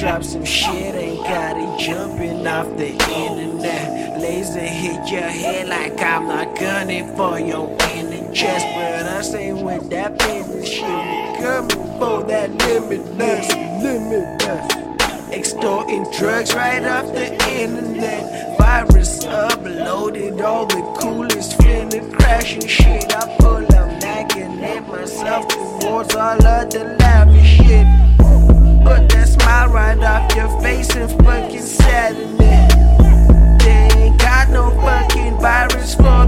drop some shit, ain't got it jumping off the internet. Laser hit your head like I'm not gunning for your inner chest. But I say with that business shit, we coming for that limitless, limitless. Extorting drugs right off the internet. Virus uploaded, all the coolest finna crashing shit. I pull up, nagging at myself towards all of the lavish shit. Put that smile right off your face and fucking sadden it. They ain't got no fucking virus for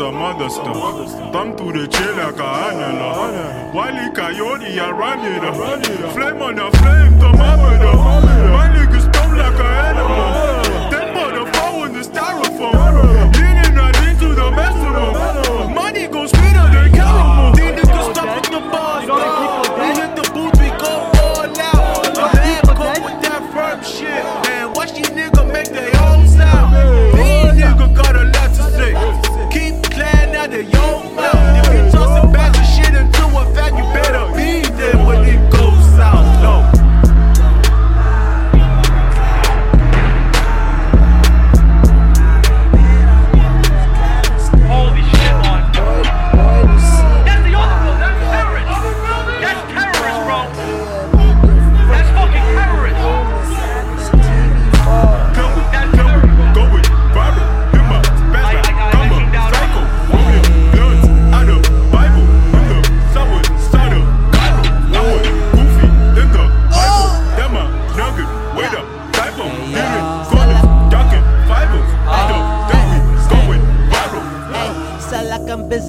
on some other stuff. Thumb to the chill like a anala. Wily coyote, I run it up. Flame on the flame,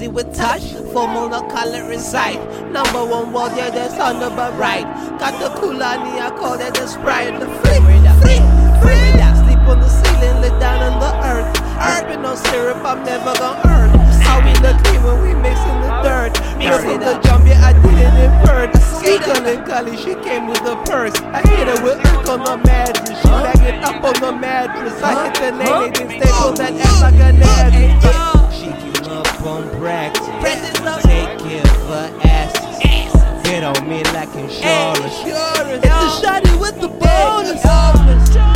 like with touch, formal no color inside. Number one world, yeah, that's on the right. Got the Kulani, I call that the Sprite. The free, free, free. Sleep on the ceiling, lay down on the earth. Urban no syrup, I'm never gonna earn. How we clean when we mix in the dirt. Mix in the jump, yeah, I did it in bird. Skill and Kali, she came with a purse. I hit her with Irk on the mattress. She back it up on the mattress. I hit the nail, they staple that ass like a It's the shotty with the bonus.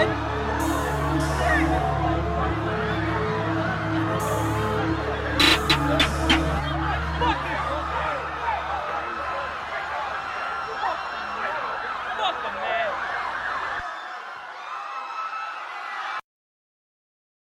Are